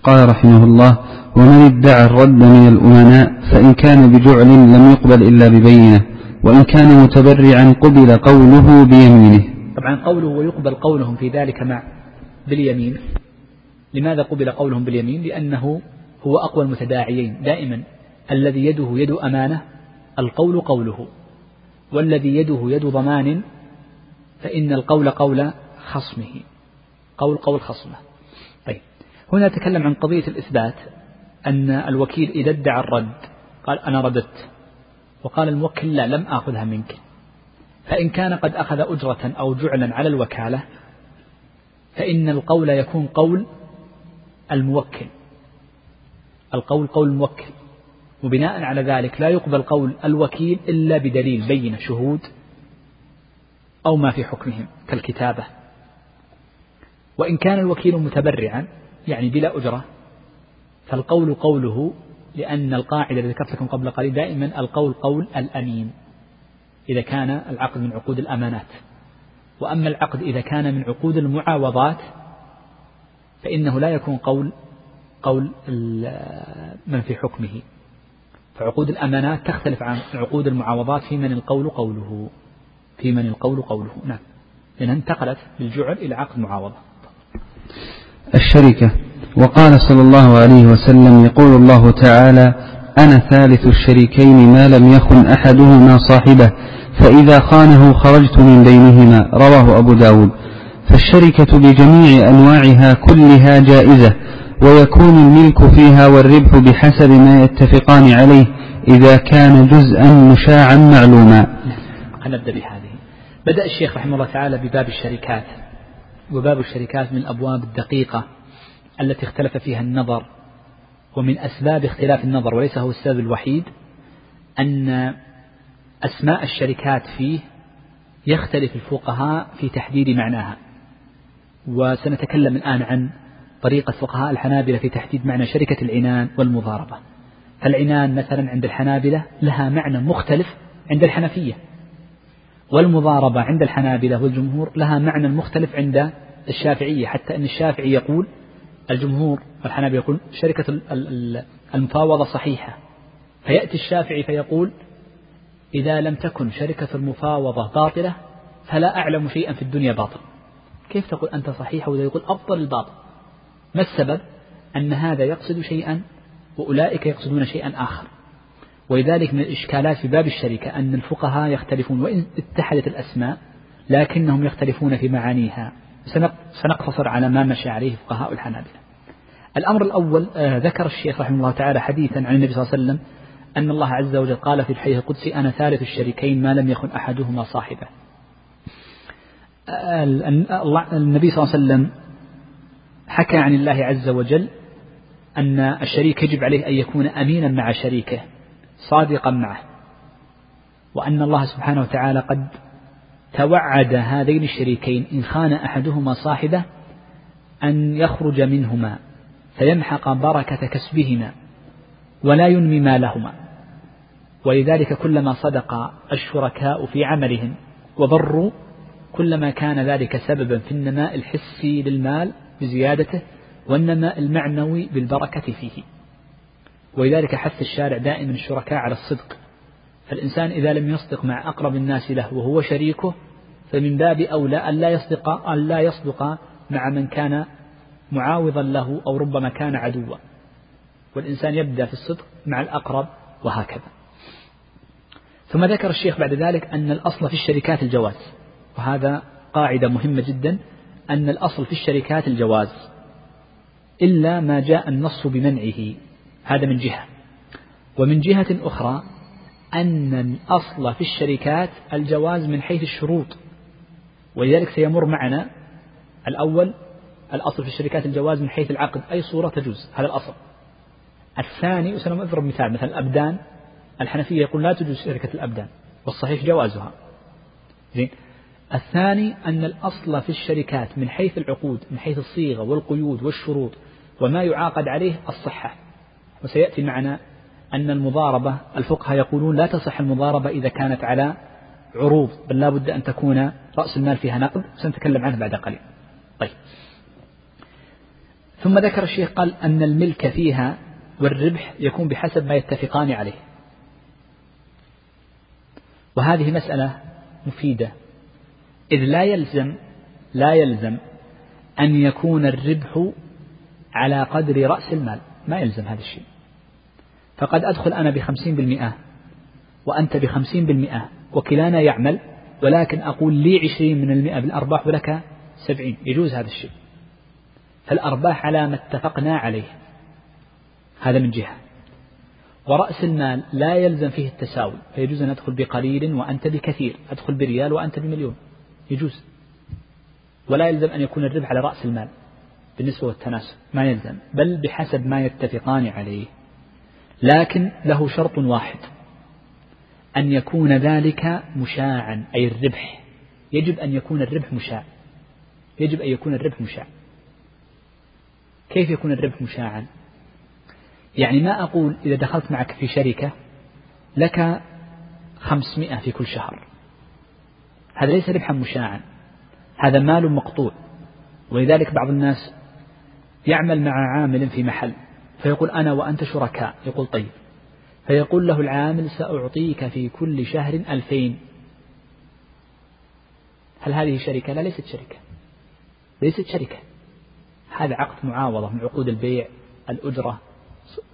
قال رحمه الله ومن ادعى الرد من الأمناء فإن كان بجعل لم يقبل إلا ببينة وإن كان متبرعا قبل قوله بيمينه. طبعا قوله ويقبل قولهم في ذلك مع باليمين. لماذا قبل قولهم باليمين؟ لأنه هو أقوى المتداعيين. دائما الذي يده يد أمانة القول قوله. والذي يده يد ضمان فإن القول قول خصمه. قول قول خصمه. طيب. هنا نتكلم عن قضية الإثبات أن الوكيل إذا ادعى الرد قال أنا رددت. وقال الموكل لا لم آخذها منك. فإن كان قد أخذ أجرة أو جعلا على الوكالة فإن القول يكون قول الموكل. القول قول الموكل. وبناء على ذلك لا يقبل قول الوكيل إلا بدليل بين شهود أو ما في حكمهم كالكتابة. وإن كان الوكيل متبرعا يعني بلا أجرة فالقول قوله لأن القاعدة التي ذكرت لكم قبل قليل دائما القول قول الأمين إذا كان العقد من عقود الأمانات. وأما العقد إذا كان من عقود المعاوضات فإنه لا يكون قول قول من في حكمه. فعقود الأمانات تختلف عن عقود المعاوضات في من القول قوله في من القول قوله. نعم. لأنها انتقلت بالجعل إلى عقد معاوضة. الشركة. وقال صلى الله عليه وسلم يقول الله تعالى أنا ثالث الشريكين ما لم يخن أحدهما صاحبه. فإذا خانه خرجت من بينهما رواه أبو داود. فالشركة بجميع أنواعها كلها جائزة ويكون الملك فيها والربح بحسب ما يتفقان عليه إذا كان جزءا مشاعا معلوما. نبدأ بهذه. بدأ الشيخ رحمه الله تعالى بباب الشركات وباب الشركات من الأبواب الدقيقة التي اختلف فيها النظر ومن أسباب اختلاف النظر وليس هو السبب الوحيد أن أسماء الشركات فيه يختلف الفقهاء في تحديد معناها وسنتكلم الآن عن طريقة فقهاء الحنابلة في تحديد معنى شركة العنان والمضاربة. فالعنان مثلا عند الحنابلة لها معنى مختلف عند الحنفية والمضاربة عند الحنابلة والجمهور لها معنى مختلف عند الشافعية حتى أن الشافعي يقول الجمهور والحنابلة يقول شركة المفاوضة صحيحة. فيأتي الشافعي فيقول إذا لم تكن شركة المفاوضة باطلة فلا أعلم شيئا في الدنيا باطل كيف تقول أنت صحيح وإذا يقول أفضل الباطل؟ ما السبب؟ أن هذا يقصد شيئا وأولئك يقصدون شيئا آخر. ولذلك من الإشكالات في باب الشركة أن الفقهاء يختلفون وإن اتحدت الأسماء لكنهم يختلفون في معانيها. سنقتصر على ما مشى عليه فقهاء الحنابلة. الأمر الأول آه ذكر الشيخ رحمه الله تعالى حديثا عن النبي صلى الله عليه وسلم أن الله عز وجل قال في الحديث القدسي أنا ثالث الشريكين ما لم يكن أحدهما صاحبه. النبي صلى الله عليه وسلم حكى عن الله عز وجل أن الشريك يجب عليه أن يكون أمينا مع شريكه صادقا معه. وأن الله سبحانه وتعالى قد توعد هذين الشريكين إن خان أحدهما صاحبه أن يخرج منهما فيمحق بركة كسبهما ولا ينمي مالهما. ولذلك كلما صدق الشركاء في عملهم وبروا كلما كان ذلك سببا في النماء الحسي للمال بزيادته والنماء المعنوي بالبركة فيه. ولذلك حث الشارع دائما الشركاء على الصدق. فالإنسان إذا لم يصدق مع أقرب الناس له وهو شريكه فمن باب أولى أن لا يصدق أن لا يصدق مع من كان معاوضا له أو ربما كان عدوا. والإنسان يبدأ في الصدق مع الأقرب وهكذا. ثم ذكر الشيخ بعد ذلك أن الأصل في الشركات الجواز وهذا قاعدة مهمة جدا أن الأصل في الشركات الجواز إلا ما جاء النص بمنعه هذا من جهة. ومن جهة أخرى أن الأصل في الشركات الجواز من حيث الشروط. ولذلك سيمر معنا الأول الأصل في الشركات الجواز من حيث العقد أي صورة تجوز هذا الأصل. الثاني وسنضرب مثال مثلا الأبدان. الحنفية يقول لا تجوز شركة الأبدان والصحيح جوازها. زين. الثاني أن الأصل في الشركات من حيث العقود من حيث الصيغة والقيود والشروط وما يعاقد عليه الصحة. وسيأتي معنا أن المضاربة الفقهاء يقولون لا تصح المضاربة إذا كانت على عروض بل لا بد أن تكون رأس المال فيها نقد سنتكلم عنه بعد قليل. طيب. ثم ذكر الشيخ قال أن الملك فيها والربح يكون بحسب ما يتفقان عليه. وهذه مسألة مفيدة. إذ لا يلزم لا يلزم أن يكون الربح على قدر رأس المال. ما يلزم هذا الشيء. فقد أدخل أنا بخمسين بالمئة وأنت بخمسين بالمئة وكلانا يعمل ولكن أقول لي عشرين من المئة بالأرباح ولك سبعين. يجوز هذا الشيء. فالأرباح على ما اتفقنا عليه. هذا من جهة. ورأس المال لا يلزم فيه التساوي فيجوز أن أدخل بقليل وأنت بكثير أدخل بريال وأنت بمليون يجوز. ولا يلزم أن يكون الربح على رأس المال بالنسبة والتناسب ما يلزم بل بحسب ما يتفقان عليه. لكن له شرط واحد أن يكون ذلك مشاعا أي الربح. يجب أن يكون الربح مشاع. يجب أن يكون الربح مشاع. كيف يكون الربح مشاعا؟ يعني ما أقول إذا دخلت معك في شركة لك خمسمائة في كل شهر. هذا ليس ربحا مشاعا. هذا مال مقطوع. ولذلك بعض الناس يعمل مع عامل في محل فيقول أنا وأنت شركاء. يقول طيب. فيقول له العامل سأعطيك في كل شهر ألفين. هل هذه شركة؟ لا ليست شركة. ليست شركة. هذا عقد معاوضة من عقود البيع الأجرة.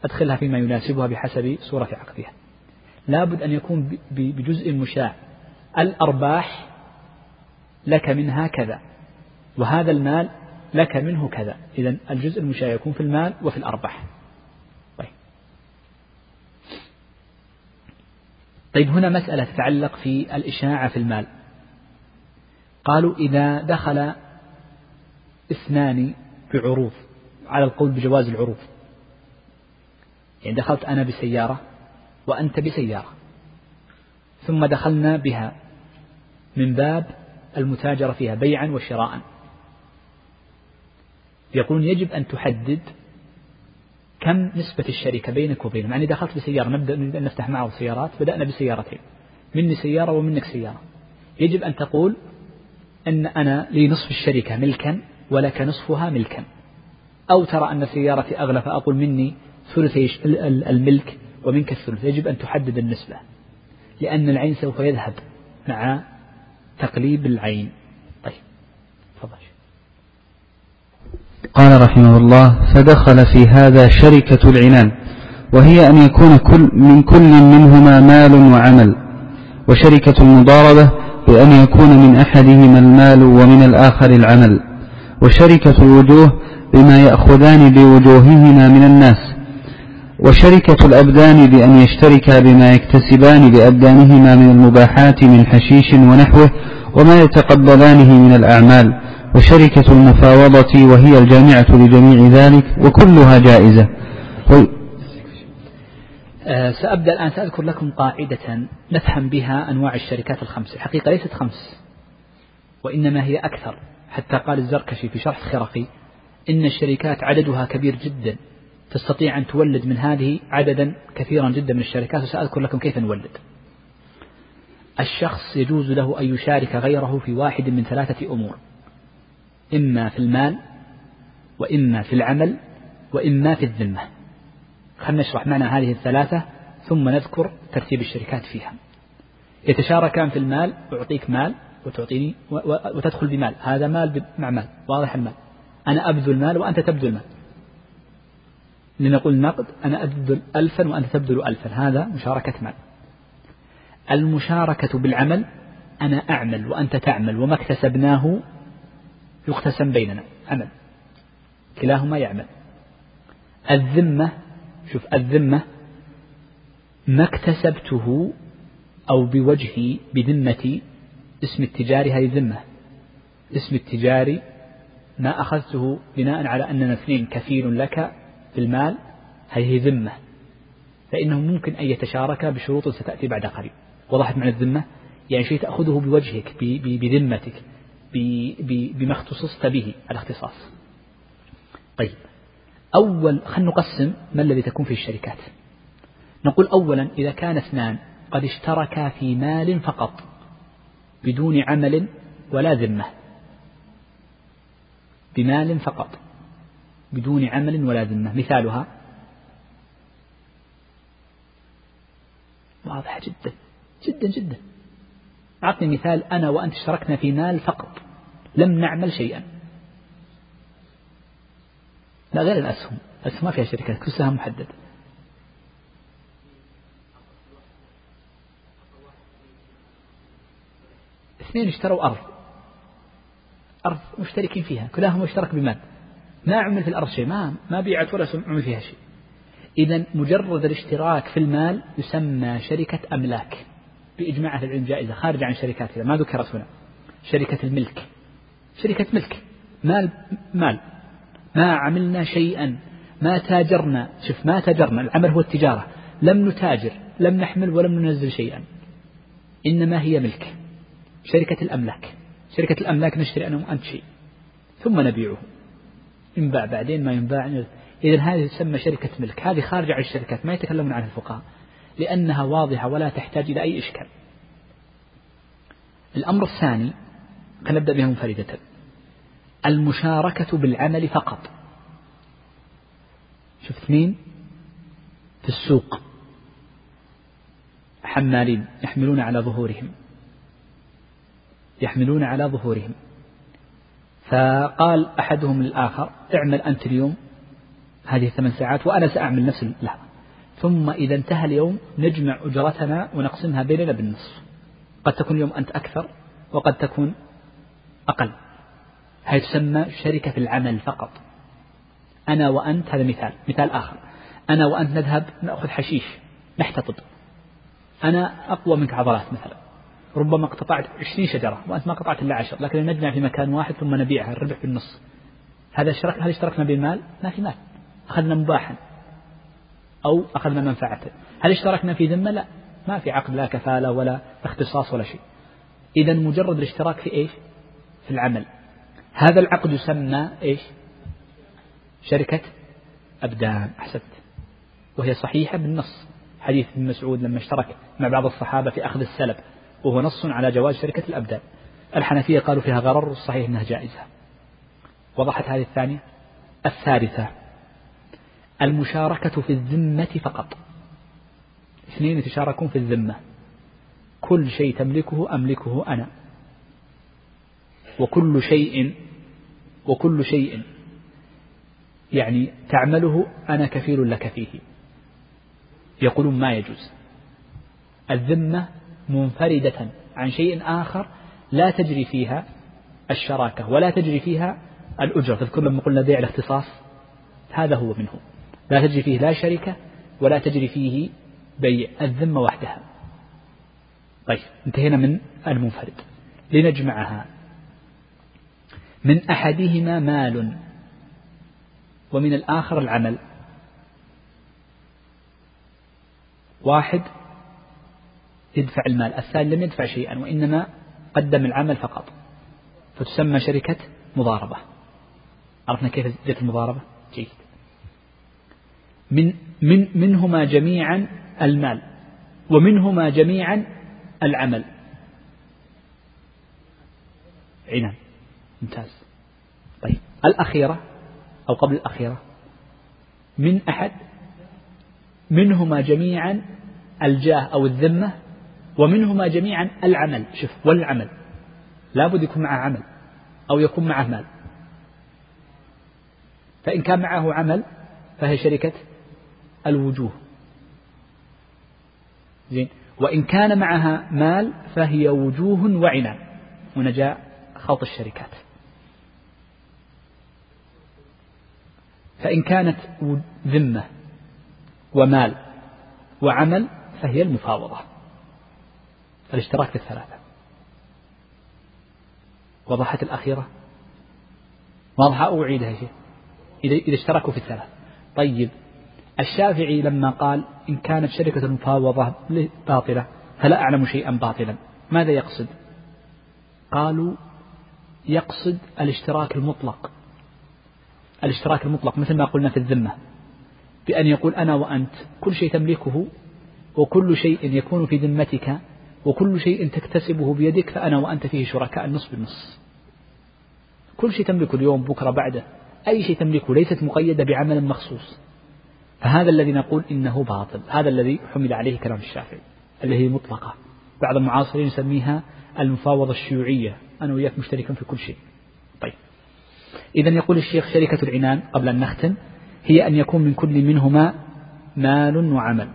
أدخلها فيما يناسبها بحسب صورة عقدها. لابد أن يكون بجزء مشاع. الأرباح لك منها كذا وهذا المال لك منه كذا. إذا الجزء المشاع يكون في المال وفي الأرباح. طيب. طيب هنا مسألة تتعلق في الإشاعة في المال. قالوا إذا دخل اثنان بعروض على القول بجواز العروض. يعني دخلت أنا بسيارة وأنت بسيارة ثم دخلنا بها من باب المتاجرة فيها بيعا وشراء. يقولون يجب أن تحدد كم نسبة الشركة بينك وبينهم يعني دخلت بسيارة نبدأ نفتح معه سيارات بدأنا بسيارتين مني سيارة ومنك سيارة. يجب أن تقول أن أنا لي نصف الشركة ملكا ولك نصفها ملكا أو ترى أن سيارتي أغلى فأقول مني ثلثي الملك ومنك الثلث. يجب أن تحدد النسبة لأن العين سوف يذهب مع تقليب العين. طيب تفضل. قال رحمه الله فدخل في هذا شركة العنان وهي أن يكون كل من كل منهما مال وعمل وشركة المضاربة بأن يكون من أحدهما المال ومن الآخر العمل وشركة الوجوه بما يأخذان بوجوههما من الناس وشركة الأبدان بأن يشتركا بما يكتسبان بأبدانهما من المباحات من حشيش ونحوه وما يتقبلانه من الأعمال وشركة المفاوضة وهي الجامعة لجميع ذلك وكلها جائزة. أه سأبدأ الآن سأذكر لكم قاعدة نفهم بها أنواع الشركات الخمس. الحقيقة ليست خمس وإنما هي أكثر. حتى قال الزركشي في شرح الخرقي إن الشركات عددها كبير جدا. تستطيع أن تولد من هذه عددا كثيرا جدا من الشركات. وسأذكر لكم كيف نولد. الشخص يجوز له أن يشارك غيره في واحد من ثلاثة أمور. إما في المال وإما في العمل وإما في الذمة. خلنا نشرح معنى هذه الثلاثة ثم نذكر ترتيب الشركات فيها. يتشاركان في المال أعطيك مال وتعطيني وتدخل بمال. هذا مال مع مال واضح المال. أنا أبذل مال وأنت تبذل مال. لنقول نقد أنا أبذل ألفا وأنت تبذل ألفا. هذا مشاركة مال. المشاركة بالعمل أنا أعمل وأنت تعمل وما اكتسبناه يقتسم بيننا. عمل. كلاهما يعمل. الذمة شوف الذمة ما اكتسبته أو بوجهي بذمتي اسم التجاري هذه ذمة. اسم التجاري ما أخذته بناء على أننا اثنين كفيل لك في المال هذه ذمة. فإنه ممكن أن يتشارك بشروط ستأتي بعد قليل وضحت معنى الذمة؟ يعني شيء تأخذه بوجهك بذمتك بما اختصصت به الاختصاص. طيب. أول خلينا نقسم ما الذي تكون فيه الشركات. نقول أولا إذا كان اثنان قد اشتركا في مال فقط بدون عمل ولا ذمة. بمال فقط. بدون عمل ولا ذمة. مثالها واضحة جدا جدا جدا. أعطني مثال أنا وأنت اشتركنا في مال فقط لم نعمل شيئا. لا غير الأسهم. الأسهم ما فيها شركات كل سهم محدد اثنين اشتروا أرض. أرض مشتركين فيها كلاهما اشترك بمال. ما عمل في الأرض شيء ما ما بيعت ولا عمل فيها شيء. إذا مجرد الاشتراك في المال يسمى شركة أملاك. بإجماع أهل العلم جائزة خارجة عن شركات ما ذكرت هنا شركة الملك. شركة ملك. مال مال. ما عملنا شيئا. ما تاجرنا. شوف ما تاجرنا. العمل هو التجارة. لم نتاجر لم نحمل ولم ننزل شيئا. إنما هي ملك. شركة الأملاك. شركة الأملاك نشتري أنا وأنت شيء. ثم نبيعه. ينباع بعدين ما ينباع. إذا هذه تسمى شركة ملك. هذه خارجة عن الشركات ما يتكلمون عنها الفقهاء لأنها واضحة ولا تحتاج إلى أي إشكال. الأمر الثاني خلينا نبدأ بها منفردة المشاركة بالعمل فقط. شوف اثنين في السوق. حمالين يحملون على ظهورهم. يحملون على ظهورهم. فقال أحدهم للآخر اعمل أنت اليوم هذه ثمان ساعات وأنا سأعمل نفس اللحظة ثم إذا انتهى اليوم نجمع أجرتنا ونقسمها بيننا بالنصف. قد تكون اليوم أنت أكثر وقد تكون أقل. هذه تسمى شركة العمل فقط. أنا وأنت هذا مثال مثال آخر. أنا وأنت نذهب نأخذ حشيش نحتطب. أنا أقوى منك عضلات مثلا. ربما اقتطعت عشرين شجرة وأنت ما قطعت إلا عشر لكن نجمع في مكان واحد ثم نبيعها الربح بالنص هذا اشترك هل اشتركنا بالمال؟ ما في مال. أخذنا مباحا. أو أخذنا منفعة. هل اشتركنا في ذمة؟ لا. ما في عقد لا كفالة ولا اختصاص ولا شيء. إذا مجرد الاشتراك في إيش؟ في العمل. هذا العقد يسمى إيش؟ شركة أبدان. أحسنت. وهي صحيحة بالنص. حديث ابن مسعود لما اشترك مع بعض الصحابة في أخذ السلب. وهو نص على جواز شركة الأبدان. الحنفية قالوا فيها غرر والصحيح أنها جائزة. وضحت هذه الثانية. الثالثة المشاركة في الذمة فقط. اثنين يتشاركون في الذمة. كل شيء تملكه أملكه أنا. وكل شيء وكل شيء. يعني تعمله أنا كفيل لك فيه. يقولون ما يجوز. الذمة منفردة عن شيء آخر لا تجري فيها الشراكة ولا تجري فيها الأجرة. تذكر لما قلنا بيع الاختصاص؟ هذا هو منه. لا تجري فيه لا شركة ولا تجري فيه بيع الذمة وحدها. طيب انتهينا من المنفرد. لنجمعها. من أحدهما مال ومن الآخر العمل. واحد يدفع المال الثاني لم يدفع شيئا وإنما قدم العمل فقط. فتسمى شركة مضاربة. عرفنا كيف جت المضاربة؟ جيد. من من منهما جميعا المال ومنهما جميعا العمل. عنان ممتاز. طيب. الأخيرة أو قبل الأخيرة من أحد منهما جميعا الجاه أو الذمة ومنهما جميعا العمل. شوف والعمل. لابد يكون معه عمل أو يكون معه مال. فإن كان معه عمل فهي شركة الوجوه. زين. وإن كان معها مال فهي وجوه وعنان هنا جاء خلط الشركات. فإن كانت ذمة ومال وعمل فهي المفاوضة. الاشتراك في الثلاثة. وضحت الأخيرة؟ واضحة أو أعيدها إذا اشتركوا في الثلاث طيب الشافعي لما قال إن كانت شركة المفاوضة باطلة فلا أعلم شيئا باطلا. ماذا يقصد؟ قالوا يقصد الاشتراك المطلق. الاشتراك المطلق مثل ما قلنا في الذمة بأن يقول أنا وأنت كل شيء تملكه وكل شيء يكون في ذمتك وكل شيء تكتسبه بيدك فأنا وأنت فيه شركاء النص بالنص. كل شيء تملكه اليوم بكرة بعده أي شيء تملكه ليست مقيدة بعمل مخصوص. فهذا الذي نقول إنه باطل. هذا الذي حمل عليه كلام الشافعي اللي هي مطلقة. بعض المعاصرين يسميها المفاوضة الشيوعية. أنا وياك مشتركون في كل شيء. طيب. إذا يقول الشيخ شركة العنان قبل أن نختم هي أن يكون من كل منهما مال وعمل.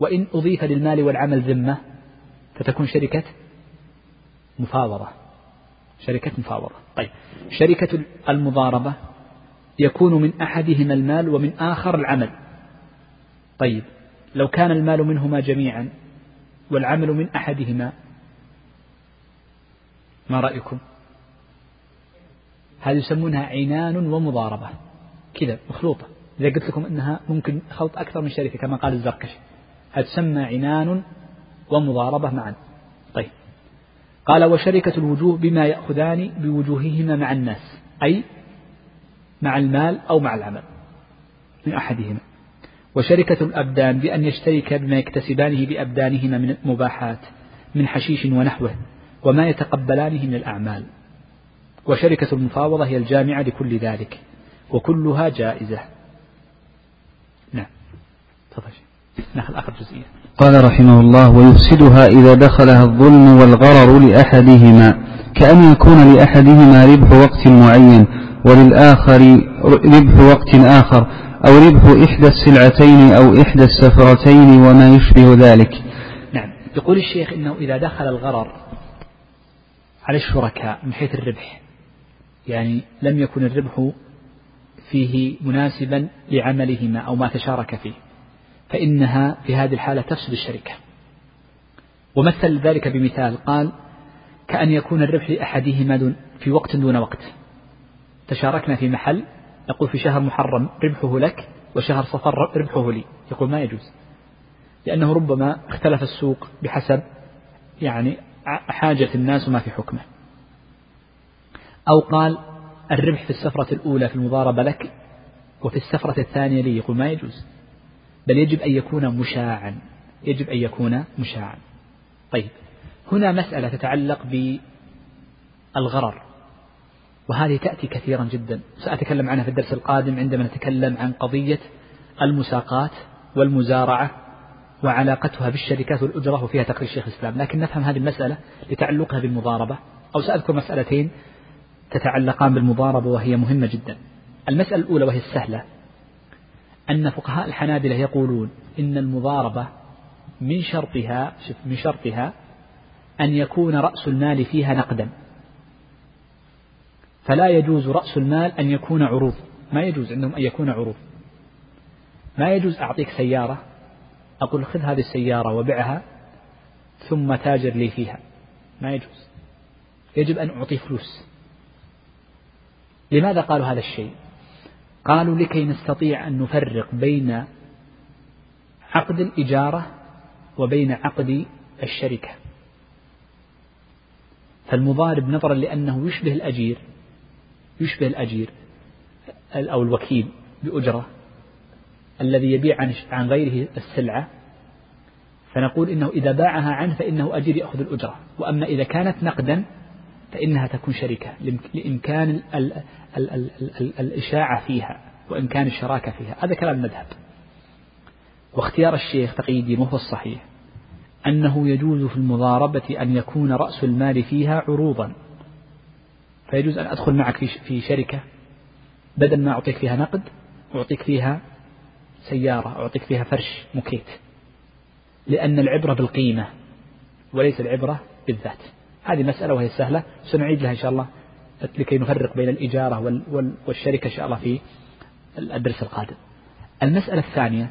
وإن أضيف للمال والعمل ذمة فتكون شركة مفاوضة. شركة مفاوضة. طيب. شركة المضاربة يكون من أحدهما المال ومن آخر العمل. طيب. لو كان المال منهما جميعا والعمل من أحدهما ما رأيكم؟ هذه يسمونها عنان ومضاربة. كذا مخلوطة. إذا قلت لكم أنها ممكن خلط أكثر من شركة كما قال الزركشي هذه تسمى عنان ومضاربة معا. طيب. قال وشركة الوجوه بما يأخذان بوجوههما مع الناس أي مع المال أو مع العمل من أحدهما. وشركة الأبدان بأن يشترك بما يكتسبانه بأبدانهما من المباحات من حشيش ونحوه وما يتقبلانه من الأعمال. وشركة المفاوضة هي الجامعة لكل ذلك وكلها جائزة. نعم. تفضل ناخذ آخر جزئية قال رحمه الله ويفسدها إذا دخلها الظلم والغرر لأحدهما كأن يكون لأحدهما ربح وقت معين وللآخر ربح وقت آخر أو ربح إحدى السلعتين أو إحدى السفرتين وما يشبه ذلك. نعم. يقول الشيخ إنه إذا دخل الغرر على الشركاء من حيث الربح يعني لم يكن الربح فيه مناسبا لعملهما أو ما تشارك فيه. فإنها في هذه الحالة تفسد الشركة. ومثل ذلك بمثال قال كأن يكون الربح لأحدهما في وقت دون وقت. تشاركنا في محل يقول في شهر محرم ربحه لك وشهر صفر ربحه لي. يقول ما يجوز. لأنه ربما اختلف السوق بحسب يعني حاجة الناس وما في حكمه. أو قال الربح في السفرة الأولى في المضاربة لك وفي السفرة الثانية لي. يقول ما يجوز. بل يجب أن يكون مشاعا يجب أن يكون مشاعا. طيب هنا مسألة تتعلق بالغرر وهذه تأتي كثيرا جدا. سأتكلم عنها في الدرس القادم عندما نتكلم عن قضية المساقات والمزارعة وعلاقتها بالشركات والأجرة وفيها تقرير شيخ الإسلام. لكن نفهم هذه المسألة لتعلقها بالمضاربة. أو سأذكر مسألتين تتعلقان بالمضاربة وهي مهمة جدا. المسألة الأولى وهي السهلة. أن فقهاء الحنابلة يقولون إن المضاربة من شرطها من شرطها أن يكون رأس المال فيها نقدا. فلا يجوز رأس المال أن يكون عروض. ما يجوز عندهم أن يكون عروض. ما يجوز أعطيك سيارة أقول خذ هذه السيارة وبعها ثم تاجر لي فيها. ما يجوز. يجب أن أعطي فلوس. لماذا قالوا هذا الشيء؟ قالوا لكي نستطيع أن نفرق بين عقد الإجارة وبين عقد الشركة. فالمضارب نظرا لأنه يشبه الأجير يشبه الأجير أو الوكيل بأجرة الذي يبيع عن غيره السلعة. فنقول إنه إذا باعها عنه فإنه أجير يأخذ الأجرة. وأما إذا كانت نقدا فإنها تكون شركة لإمكان ال ال ال ال ال الإشاعة فيها وإمكان الشراكة فيها. هذا كلام المذهب. واختيار الشيخ تقي الدين وهو الصحيح. أنه يجوز في المضاربة أن يكون رأس المال فيها عروضا. فيجوز أن أدخل معك في شركة بدل ما أعطيك فيها نقد أعطيك فيها سيارة أعطيك فيها فرش مكيت. لأن العبرة بالقيمة وليس العبرة بالذات. هذه مسألة وهي سهلة سنعيد لها إن شاء الله لكي نفرق بين الإجارة والشركة إن شاء الله في الدرس القادم. المسألة الثانية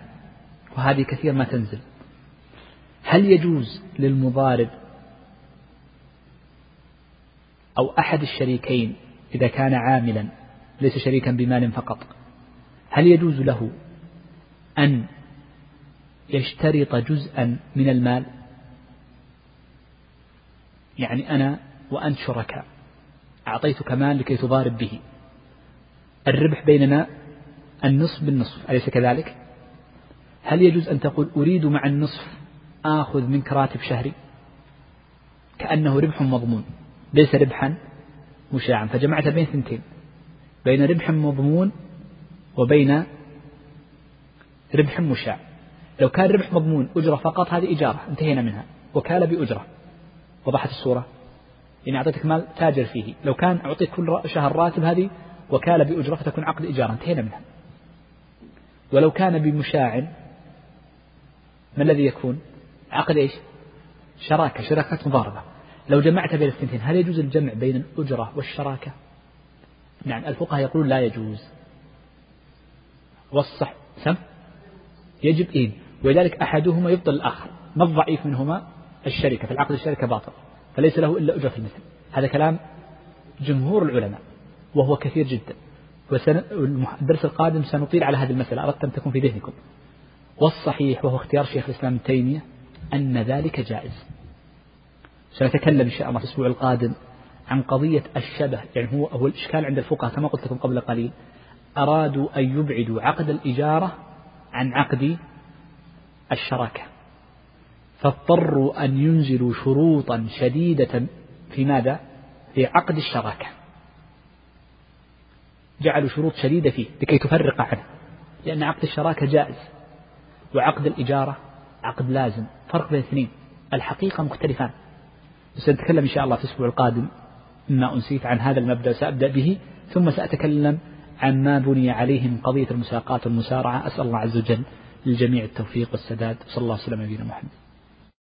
وهذه كثير ما تنزل هل يجوز للمضارب أو أحد الشريكين إذا كان عاملا ليس شريكا بمال فقط هل يجوز له أن يشترط جزءا من المال؟ يعني أنا وأنت شركاء. أعطيتك مال لكي تضارب به. الربح بيننا النصف بالنصف أليس كذلك؟ هل يجوز أن تقول أريد مع النصف آخذ منك راتب شهري؟ كأنه ربح مضمون. ليس ربحا مشاعا. فجمعت بين ثنتين. بين ربح مضمون وبين ربح مشاع. لو كان ربح مضمون أجرة فقط هذه إجارة. انتهينا منها. وكالة بأجرة. وضحت الصورة يعني أعطيتك مال تاجر فيه. لو كان أعطيك كل شهر راتب هذه وكالة بأجرة فتكون عقد إجارة انتهينا منها. ولو كان بمشاع ما الذي يكون؟ عقد إيش؟ شراكة شراكة مضاربة. لو جمعت بين الثنتين هل يجوز الجمع بين الأجرة والشراكة؟ نعم الفقهاء يقولون لا يجوز. والصح سم؟ يجب إيه ولذلك أحدهما يبطل الآخر. ما الضعيف منهما؟ الشركة في العقد الشركة باطل فليس له إلا أجرة المثل. هذا كلام جمهور العلماء وهو كثير جدا. والدرس القادم سنطيل على هذه المسألة. أردت أن تكون في ذهنكم. والصحيح وهو اختيار شيخ الإسلام ابن تيمية أن ذلك جائز. سنتكلم إن شاء الله في الأسبوع القادم عن قضية الشبه يعني هو هو الإشكال عند الفقهاء كما قلت لكم قبل قليل. أرادوا أن يبعدوا عقد الإجارة عن عقد الشراكة. فاضطروا أن ينزلوا شروطا شديدة في ماذا؟ في عقد الشراكة. جعلوا شروط شديدة فيه لكي تفرق عنه لأن عقد الشراكة جائز وعقد الإجارة عقد لازم. فرق بين الاثنين الحقيقة مختلفان. سنتكلم إن شاء الله في الأسبوع القادم مما أنسيت عن هذا المبدأ سأبدأ به ثم سأتكلم عن ما بني عليه من قضية المساقات والمسارعة. أسأل الله عز وجل للجميع التوفيق والسداد. صلى الله وسلم على نبينا محمد.